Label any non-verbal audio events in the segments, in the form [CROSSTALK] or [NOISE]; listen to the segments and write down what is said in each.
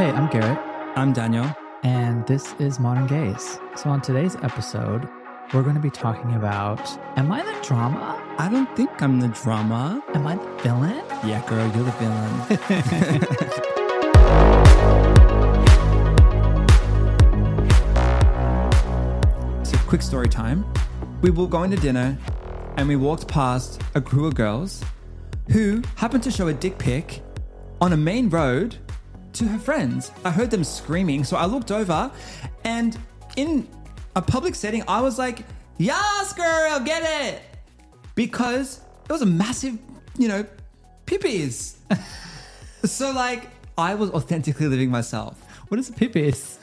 Hey, I'm Garet, I'm Daniel. and this is Modern Gays. So, on today's episode, we're going to be talking about Am I the drama? I don't think I'm the drama. Am I the villain? Yeah, girl, you're the villain. [LAUGHS] so, quick story time. We were going to dinner and we walked past a crew of girls who happened to show a dick pic on a main road to her friends. I heard them screaming, so I looked over and in a public setting, I was like, Yas, girl, get it! Because it was a massive, you know, pippies. [LAUGHS] so, like, I was authentically living myself. What is a pipis?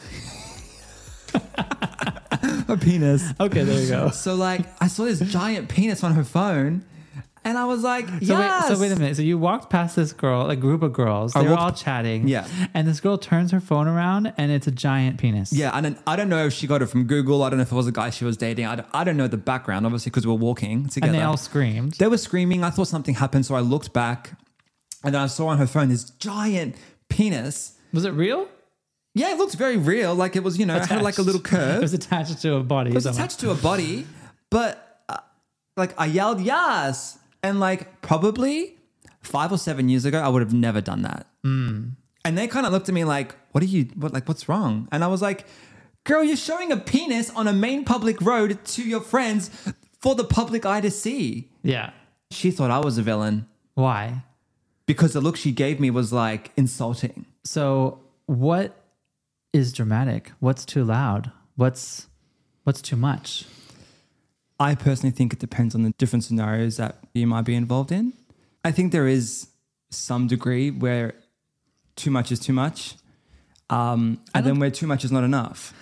[LAUGHS] A penis. Okay, there you go. So, like, I saw this giant penis on her phone, and I was like, So, yes. wait, so wait a minute. So you walked past this girl, a group of girls. They I were walked- all chatting. Yeah. And this girl turns her phone around, and it's a giant penis. Yeah, and then, I don't know if she got it from Google. I don't know if it was a guy she was dating. I don't, I don't know the background, obviously, because we were walking together. And they all screamed. They were screaming. I thought something happened, so I looked back, and then I saw on her phone this giant penis. Was it real? Yeah, it looked very real. Like it was, you know, it had like a little [LAUGHS] curve. It was attached to a body. It was attached to a body, but uh, like I yelled yes, and like probably five or seven years ago, I would have never done that. Hmm. And they kind of looked at me like, "What are you? What like? What's wrong?" And I was like, "Girl, you're showing a penis on a main public road to your friends for the public eye to see." Yeah. She thought I was a villain Why? because the look she gave me was like insulting. So what is dramatic? What's too loud? What's what's too much? I personally think it depends on the different scenarios that you might be involved in. I think there is some degree where too much is too much, um, and then where too much is not enough.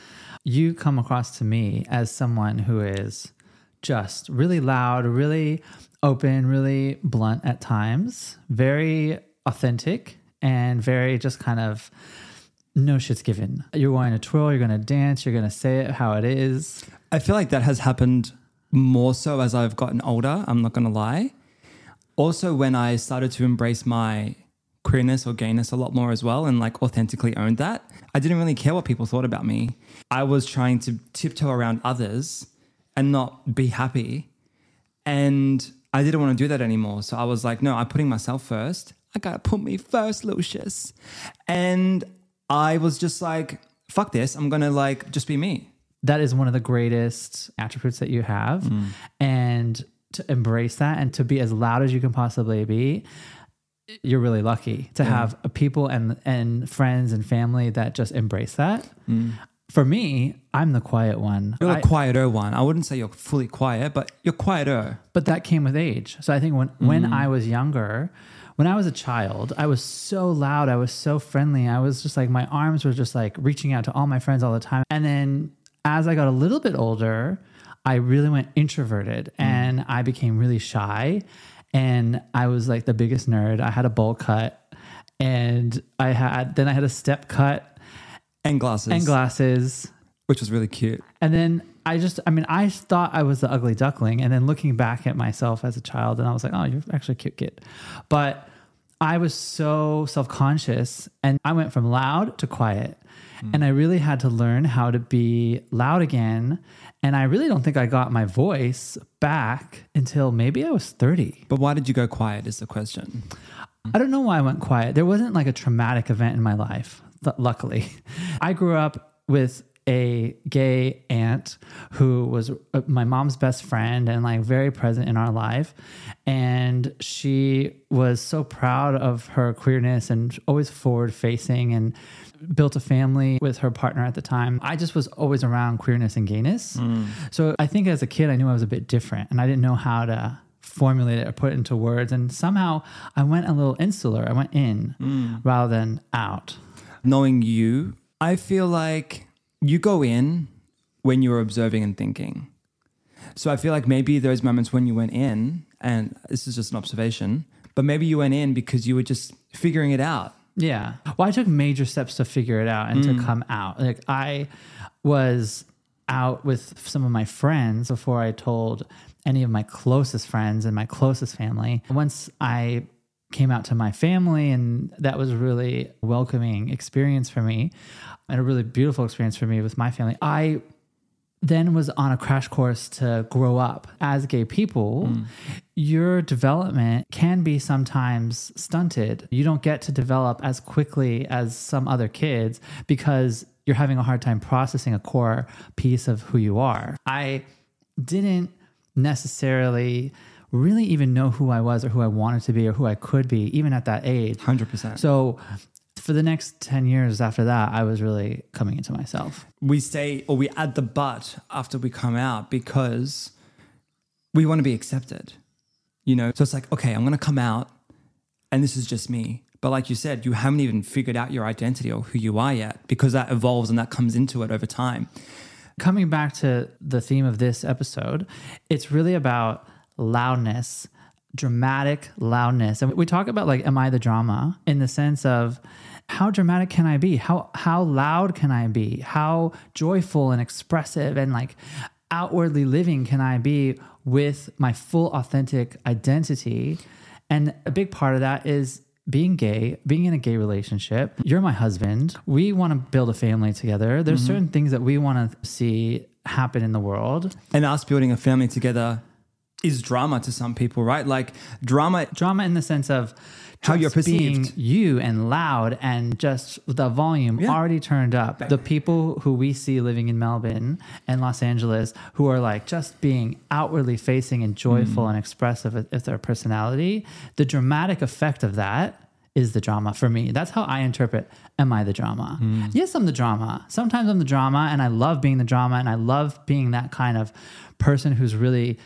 You come across to me as someone who is just really loud, really open, really blunt at times, very authentic, and very just kind of no shit's given. You're going to twirl, you're going to dance, you're going to say it how it is. I feel like that has happened more so as I've gotten older. I'm not going to lie. Also, when I started to embrace my queerness or gayness a lot more as well and like authentically owned that, I didn't really care what people thought about me. I was trying to tiptoe around others and not be happy. And I didn't want to do that anymore. So I was like, no, I'm putting myself first. I got to put me first, Lucius. And I was just like, fuck this. I'm to like just be me. That is one of the greatest attributes that you have. Mm. And to embrace that and to be as loud as you can possibly be you're really lucky to have people and and friends and family that just embrace that. Mm. For me i'm the quiet one. You're I- the quieter one. I wouldn't say you're fully quiet, but you're quieter. but that came with age. So i think when when mm. i was younger when i was a child i was so loud. I was so friendly. I was just like my arms were just like reaching out to all my friends all the time. And then as i got a little bit older i really went introverted mm. and i became really shy and i was like the biggest nerd i had a bowl cut and i had then i had a step cut And glasses. and glasses Which was really cute. and then I just, I mean, I thought I was the ugly duckling. And then looking back at myself as a child, and I was like, oh, you're actually a cute kid. But I was so self conscious and I went from loud to quiet. And I really had to learn how to be loud again. And I really don't think I got my voice back until maybe I was 30. But why did you go quiet is the question. I don't know why I went quiet. There wasn't like a traumatic event in my life, luckily. I grew up with a gay aunt who was uh, my mom's best friend and like very present in our life. And she was so proud of her queerness and always forward facing and built a family with her partner at the time. I just was always around queerness and gayness. So I think as a kid, I knew I was a bit different and I didn't know how to formulate it or put it into words. And somehow I went a little insular. I went in rather than out. Knowing you, I feel like you go in when you're observing and thinking. So I feel like maybe those moments when you went in, and this is just an observation, but maybe you went in because you were just figuring it out. Yeah. Well, I took major steps to figure it out and to mm. come out. Like I was out with some of my friends before I told any of my closest friends and my closest family. Once I came out to my family, and that was a really welcoming experience for me and a really beautiful experience for me with my family. I then was on a crash course to grow up as gay people, mm. your development can be sometimes stunted. You don't get to develop as quickly as some other kids because you're having a hard time processing a core piece of who you are. I didn't necessarily really even know who I was or who I wanted to be or who I could be, even at that age. 100%. So for the next 10 years after that, I was really coming into myself. We say, or we add the but after we come out because we want to be accepted, you know? So it's like, okay, I'm going to come out and this is just me. But like you said, you haven't even figured out your identity or who you are yet because that evolves and that comes into it over time. Coming back to the theme of this episode, it's really about loudness dramatic loudness. And we talk about like, am I the drama in the sense of how dramatic can I be? How how loud can I be? How joyful and expressive and like outwardly living can I be with my full authentic identity? And a big part of that is being gay, being in a gay relationship. You're my husband. We want to build a family together. There's mm-hmm. certain things that we want to see happen in the world. And us building a family together is drama to some people, right? Like drama drama in the sense of how you're perceived. being you and loud and just the volume yeah. already turned up. The people who we see living in Melbourne and Los Angeles who are like just being outwardly facing and joyful mm. and expressive with their personality, the dramatic effect of that is the drama for me. That's how I interpret am I the drama? Mm. Yes, I'm the drama. Sometimes I'm the drama and I love being the drama and I love being that kind of person who's really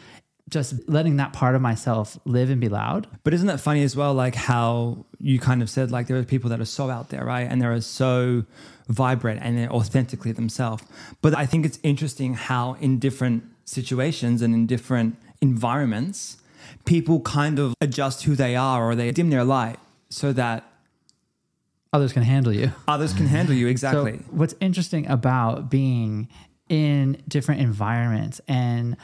just letting that part of myself live and be loud. But isn't that funny as well? Like how you kind of said, like there are people that are so out there, right? And they're so vibrant and they're authentically themselves. But I think it's interesting how in different situations and in different environments, people kind of adjust who they are or they dim their light so that others can handle you. Others can handle you, [LAUGHS] exactly. So what's interesting about being in different environments and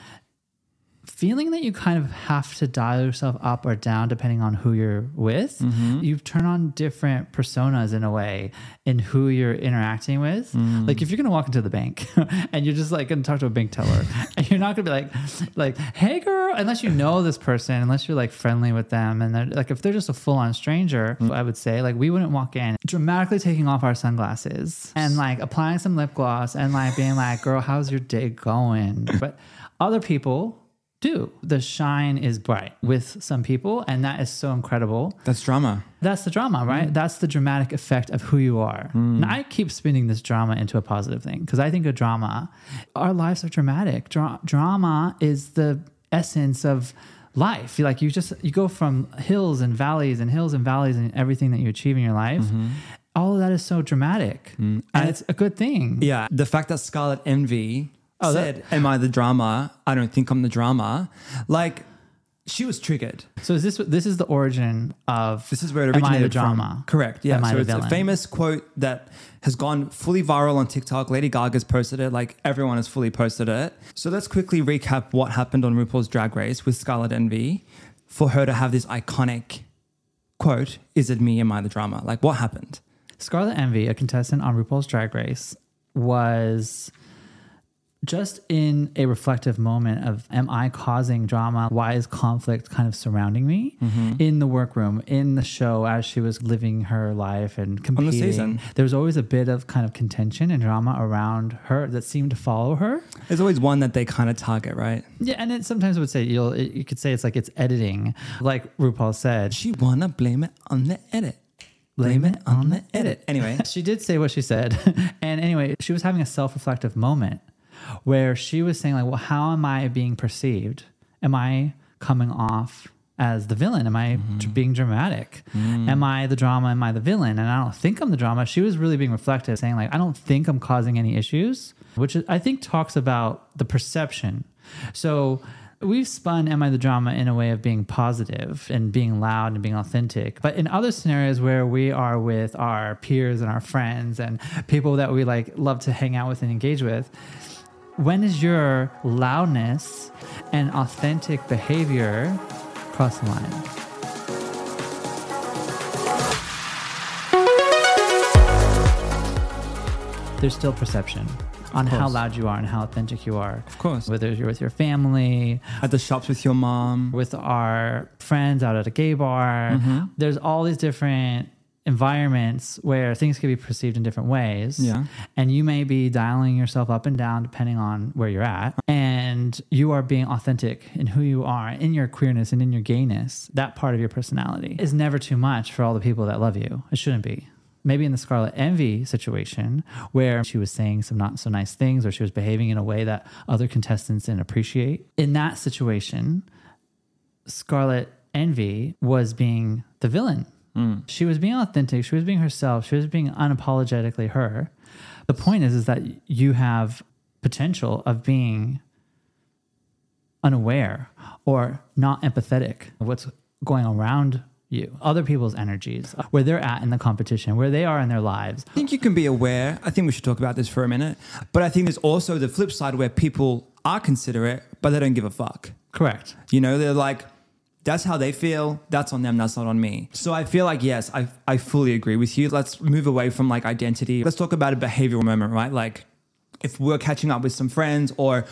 feeling that you kind of have to dial yourself up or down depending on who you're with. Mm-hmm. You turn on different personas in a way in who you're interacting with. Mm. Like if you're gonna walk into the bank [LAUGHS] and you're just like gonna talk to a bank teller, [LAUGHS] and you're not gonna be like, like, hey girl, unless you know this person, unless you're like friendly with them, and they're like if they're just a full on stranger, mm. I would say like we wouldn't walk in dramatically taking off our sunglasses and like applying some lip gloss and like being like, girl, how's your day going? But other people do. The shine is bright with some people, and that is so incredible. That's drama. That's the drama, right? Mm. That's the dramatic effect of who you are. Mm. And I keep spinning this drama into a positive thing because I think of drama, our lives are dramatic. Dra- drama is the essence of life. Like you just you go from hills and valleys and hills and valleys and everything that you achieve in your life. Mm-hmm. All of that is so dramatic, mm. and it's a good thing. Yeah, the fact that Scarlet Envy oh, said, that, "Am I the drama? I don't think I'm the drama." Like she was triggered. So is this this is the origin of this is where it originated drama? From. Correct. Yeah. Am so it's villain? a famous quote that has gone fully viral on TikTok. Lady Gaga's posted it. Like everyone has fully posted it. So let's quickly recap what happened on RuPaul's Drag Race with Scarlet Envy for her to have this iconic quote: "Is it me? Am I the drama?" Like what happened? Scarlet Envy, a contestant on RuPaul's Drag Race, was just in a reflective moment of am I causing drama? Why is conflict kind of surrounding me mm-hmm. in the workroom, in the show as she was living her life and competing? On the season. There was always a bit of kind of contention and drama around her that seemed to follow her. There's always one that they kind of target, right? Yeah, and it sometimes I would say you'll you could say it's like it's editing, like RuPaul said. She wanna blame it on the edit blame it on the edit. Anyway, [LAUGHS] she did say what she said. [LAUGHS] and anyway, she was having a self reflective moment where she was saying like, well, how am I being perceived? Am I coming off as the villain? Am I mm-hmm. being dramatic? Mm. Am I the drama? Am I the villain? And I don't think I'm the drama. She was really being reflective, saying like, I don't think I'm causing any issues, which I think talks about the perception. So we've spun Am I the Drama in a way of being positive and being loud and being authentic. But in other scenarios where we are with our peers and our friends and people that we like love to hang out with and engage with, when is your loudness and authentic behavior cross the line? There's still perception on how loud you are and how authentic you are. Of course. Whether you're with your family, at the shops with your mom, with our friends out at a gay bar. Mm-hmm. There's all these different environments where things can be perceived in different ways. Yeah. And you may be dialing yourself up and down depending on where you're at. And you are being authentic in who you are, in your queerness and in your gayness. That part of your personality is never too much for all the people that love you. It shouldn't be. Maybe in the Scarlet Envy situation, where she was saying some not so nice things or she was behaving in a way that other contestants didn't appreciate. In that situation, Scarlet Envy was being the villain. Mm. She was being authentic. She was being herself. She was being unapologetically her. The point is, is that you have potential of being unaware or not empathetic of what's going around you, other people's energies, where they're at in the competition, where they are in their lives. I think you can be aware. I think we should talk about this for a minute. But I think there's also the flip side where people are considerate, but they don't give a fuck. Correct. You know, they're like, that's how they feel. That's on them. That's not on me. So I feel like, yes, I, I fully agree with you. Let's move away from like identity. Let's talk about a behavioral moment, right? Like if we're catching up with some friends or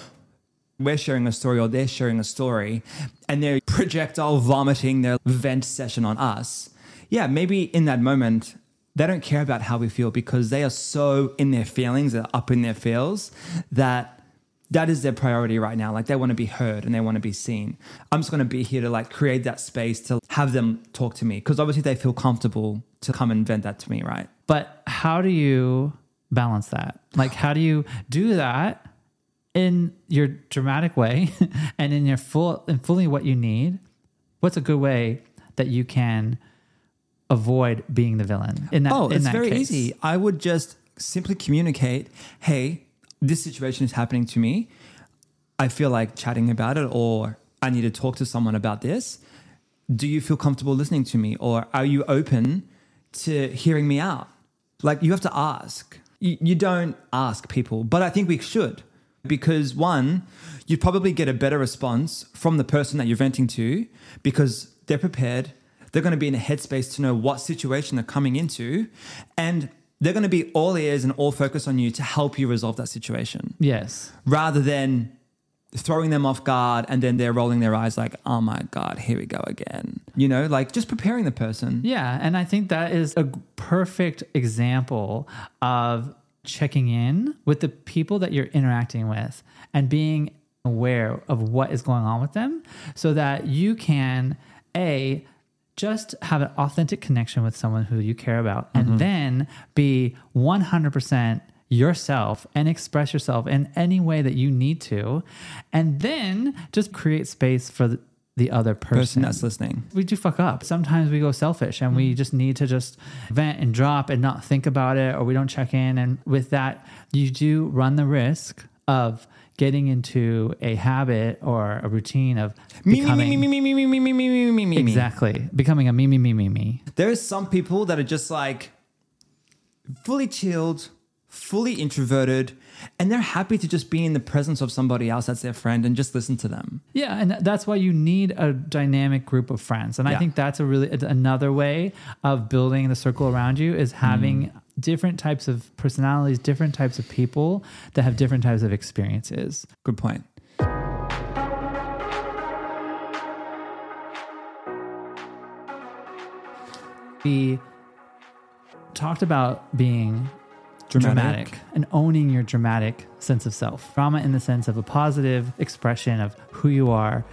we're sharing a story or they're sharing a story and they're projectile vomiting their vent session on us. Yeah, maybe in that moment, they don't care about how we feel because they are so in their feelings, they're up in their feels that that is their priority right now. Like they want to be heard and they want to be seen. I'm just going to be here to like create that space to have them talk to me because obviously they feel comfortable to come and vent that to me, right? But how do you balance that? Like, how do you do that in your dramatic way [LAUGHS] and in your full and fully what you need? What's a good way that you can avoid being the villain in that? Oh, in it's that very case? easy. I would just simply communicate, hey, this situation is happening to me. I feel like chatting about it, or I need to talk to someone about this. Do you feel comfortable listening to me, or are you open to hearing me out? Like, you have to ask. You, don't ask people, but I think we should. Because one, you'd probably get a better response from the person that you're venting to because they're prepared. They're going to be in a headspace to know what situation they're coming into. And they're going to be all ears and all focus on you to help you resolve that situation Yes. rather than throwing them off guard and then they're rolling their eyes like, oh my God, here we go again. You know, like just preparing the person. Yeah, and I think that is a perfect example of checking in with the people that you're interacting with and being aware of what is going on with them so that you can a just have an authentic connection with someone who you care about and mm-hmm. then be 100% yourself and express yourself in any way that you need to and then just create space for the, the other Person that's listening. we do fuck up. Sometimes we go selfish and we mm. just need to just vent and drop and not think about it or we don't check in. And with that, you do run the risk of getting into a habit or a routine of Me, me, becoming me, me, me, me, me, me, me, me, me, me, me. exactly becoming a me me me me me. There's some people that are just like fully chilled, fully introverted, and they're happy to just be in the presence of somebody else that's their friend and just listen to them. Yeah, and that's why you need a dynamic group of friends. And I think that's a really another way of building the circle around you is having Mm. Different types of personalities, different types of people that have different types of experiences. Good point. We talked about being Dramatic. dramatic. and owning your dramatic sense of self. Drama in the sense of a positive expression of who you are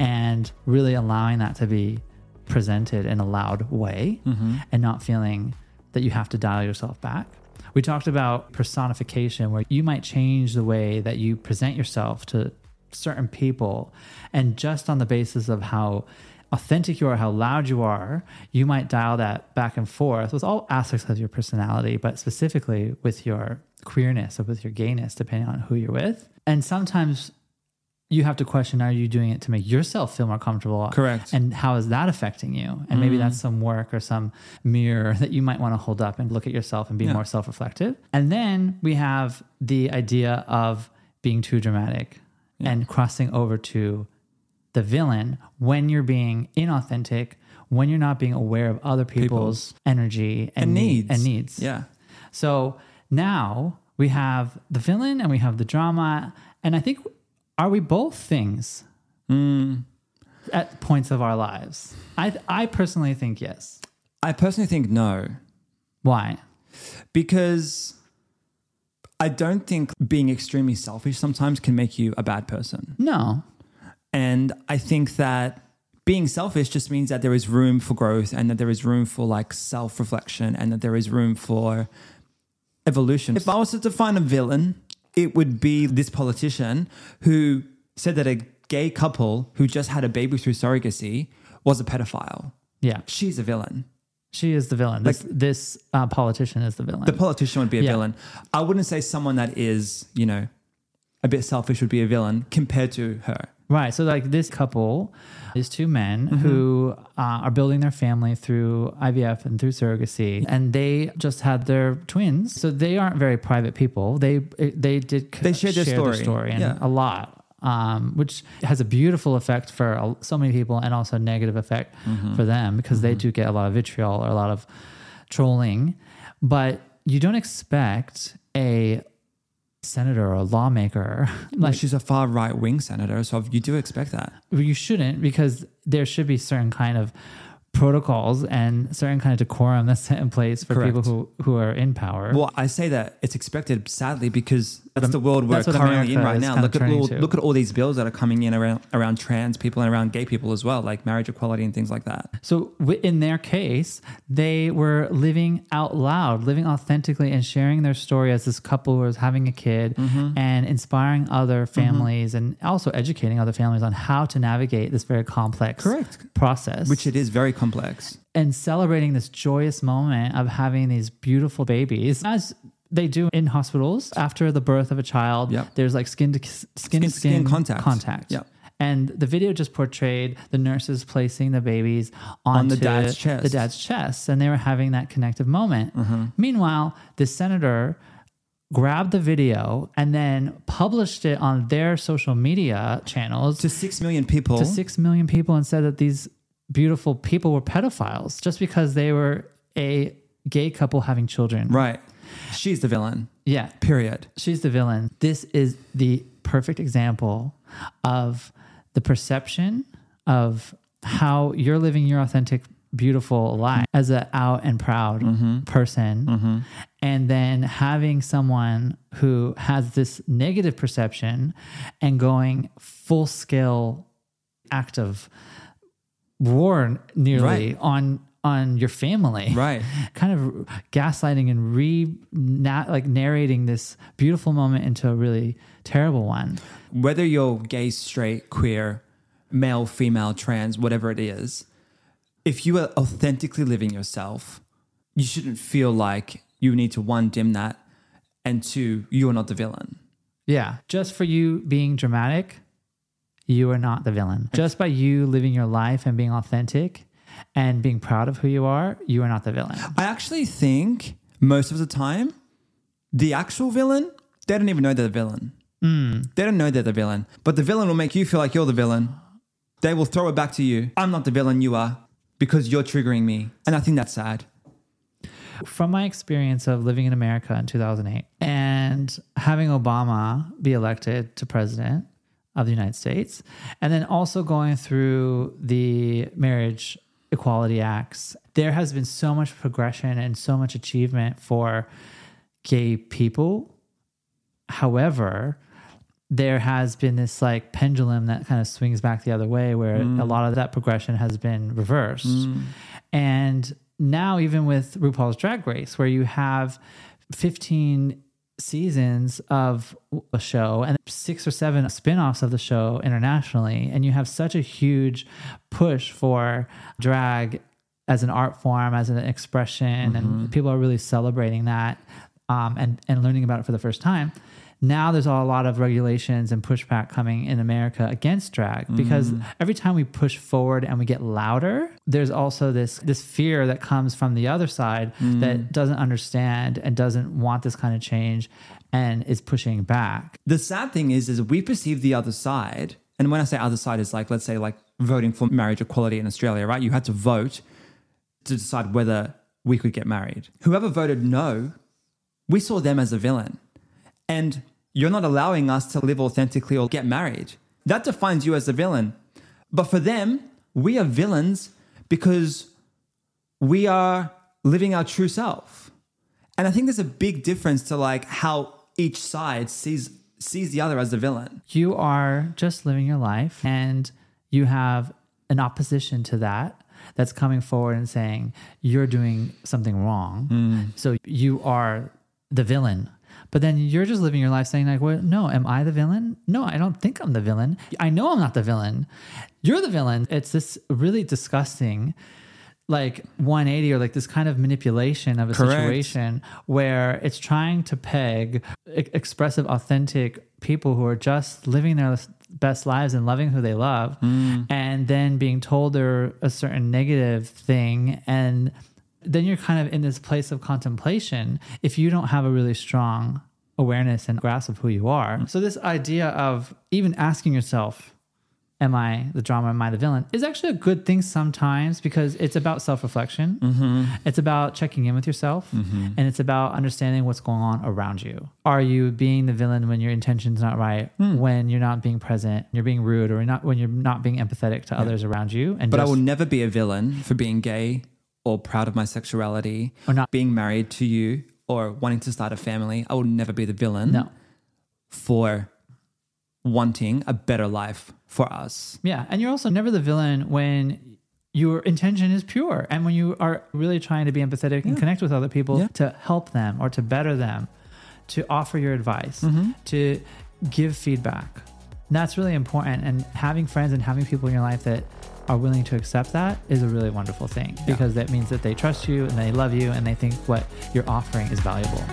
and really allowing that to be presented in a loud way mm-hmm. and not feeling that you have to dial yourself back. We talked about personification, where you might change the way that you present yourself to certain people, and just on the basis of how authentic you are, how loud you are, you might dial that back and forth with all aspects of your personality, but specifically with your queerness or with your gayness, depending on who you're with. And sometimes you have to question are you doing it to make yourself feel more comfortable? Correct. And how is that affecting you? And maybe mm-hmm. that's some work or some mirror that you might want to hold up and look at yourself and be Yeah. more self reflective. And then we have the idea of being too dramatic and crossing over to the villain when you're being inauthentic, when you're not being aware of other people's energy and, And need- needs. and needs. Yeah. So now we have the villain and we have the drama. And I think, are we both things mm. at points of our lives? I, I personally think yes. I personally think no, Why? because I don't think being extremely selfish sometimes can make you a bad person. No. And I think that being selfish just means that there is room for growth and that there is room for like self reflection and that there is room for evolution. If I was to define a villain, it would be this politician who said that a gay couple who just had a baby through surrogacy was a pedophile. Yeah. She's a villain. She is the villain. This, this uh, politician is the villain. The politician would be a Yeah. villain. I wouldn't say someone that is, you know, a bit selfish would be a villain compared to her. Right. So, like this couple, these two men Mm-hmm. who uh, are building their family through IVF and through surrogacy, and they just had their twins. So they aren't very private people. They they did They shared their share story. and Yeah. a lot, um, which has a beautiful effect for so many people, and also a negative effect Mm-hmm. for them because they do get a lot of vitriol or a lot of trolling. But you don't expect a senator or a lawmaker [LAUGHS] Like like she's a far right wing senator, so you do expect that. you shouldn't because there should be certain kind of protocols and certain kind of decorum that's set in place for Correct. people who who are in power. Well, I say that it's expected, sadly, because that's the world we're currently in right now. Look at all, to. look at all these bills that are coming in around around trans people and around gay people as well, like marriage equality and things like that. So in their case, they were living out loud, living authentically, and sharing their story as this couple who was having a kid Mm-hmm. and inspiring other families and also educating other families on how to navigate this very complex Correct. process. Which it is very complex. And celebrating this joyous moment of having these beautiful babies as they do in hospitals after the birth of a child Yep. there's like skin to skin, Skin to to skin contact. contact Yep. and the video just portrayed the nurses placing the babies onto the dad's chest. the dad's chest and they were having that connective moment Mm-hmm. meanwhile the senator grabbed the video and then published it on their social media channels To six million people, to six million people and said that these beautiful people were pedophiles just because they were a gay couple having children. right? She's the villain. Yeah, Period. she's the villain. This is the perfect example of the perception of how you're living your authentic, beautiful life as an out and proud mm-hmm. person. Mm-hmm. And then having someone who has this negative perception and going full scale act of war nearly Right. on on your family [LAUGHS] Right. kind of gaslighting and re na- like narrating this beautiful moment into a really terrible one Whether you're gay, straight, queer, male, female, trans, whatever it is, if you are authentically living yourself, you shouldn't feel like you need to one dim that, and two, you are not the villain. yeah just for you being dramatic you are not the villain just by you living your life and being authentic and being proud of who you are you are not the villain I actually think most of the time, the actual villain, they don't even know they're the villain. Hmm. They don't know they're the villain. But the villain will make you feel like you're the villain. They will throw it back to you. I'm not the villain, you are, because you're triggering me. And I think that's sad. from my experience of living in America in 2008 and having Obama be elected to president of the United States, and then also going through the marriage equality acts, there has been so much progression and so much achievement for gay people. However, there has been this like pendulum that kind of swings back the other way where mm. a lot of that progression has been reversed. Mm. And now, even with RuPaul's Drag Race, where you have 15 seasons of a show and six or seven spin-offs of the show internationally and you have such a huge push for drag as an art form as an expression and people are really celebrating that um, and, and learning about it for the first time now there's a lot of regulations and pushback coming in America against drag because mm. every time we push forward and we get louder, there's also this this fear that comes from the other side mm. that doesn't understand and doesn't want this kind of change and is pushing back. The sad thing is, is we perceive the other side. And when I say other side, is like, let's say, like voting for marriage equality in Australia, right? You had to vote to decide whether we could get married. Whoever voted no we saw them as a villain. And you're not allowing us to live authentically or get married. That defines you as a villain. But for them, we are villains because we are living our true self. And I think there's a big difference to like how each side sees sees the other as a villain. You are just living your life and you have an opposition to that that's coming forward and saying you're doing something wrong. Mm. So you are the villain. But then you're just living your life saying like, "Well, no, am I the villain? No, I don't think I'm the villain. I know I'm not the villain. You're the villain." It's this really disgusting like 180 or like this kind of manipulation of a Correct. situation where it's trying to peg expressive authentic people who are just living their best lives and loving who they love hmm. and then being told they're a certain negative thing and then you're kind of in this place of contemplation if you don't have a really strong awareness and grasp of who you are so this idea of even asking yourself am I the drama? Am I the villain? Is actually a good thing sometimes because it's about self reflection. Mm-hmm. It's about checking in with yourself mm-hmm. and it's about understanding what's going on around you. Are you being the villain when your intention's not right, hmm. when you're not being present, you're being rude, or not when you're not being empathetic to others around you? And But I will never be a villain for being gay or proud of my sexuality Or not- being married to you or wanting to start a family. I will never be the villain no. for wanting a better life for us. Yeah. And you're also never the villain when your intention is pure and when you are really trying to be empathetic and connect with other people Yeah. to help them or to better them, to offer your advice, Mm-hmm. to give feedback. And that's really important. And having friends and having people in your life that are willing to accept that is a really wonderful thing because that means that they trust you and they love you and they think what you're offering is valuable.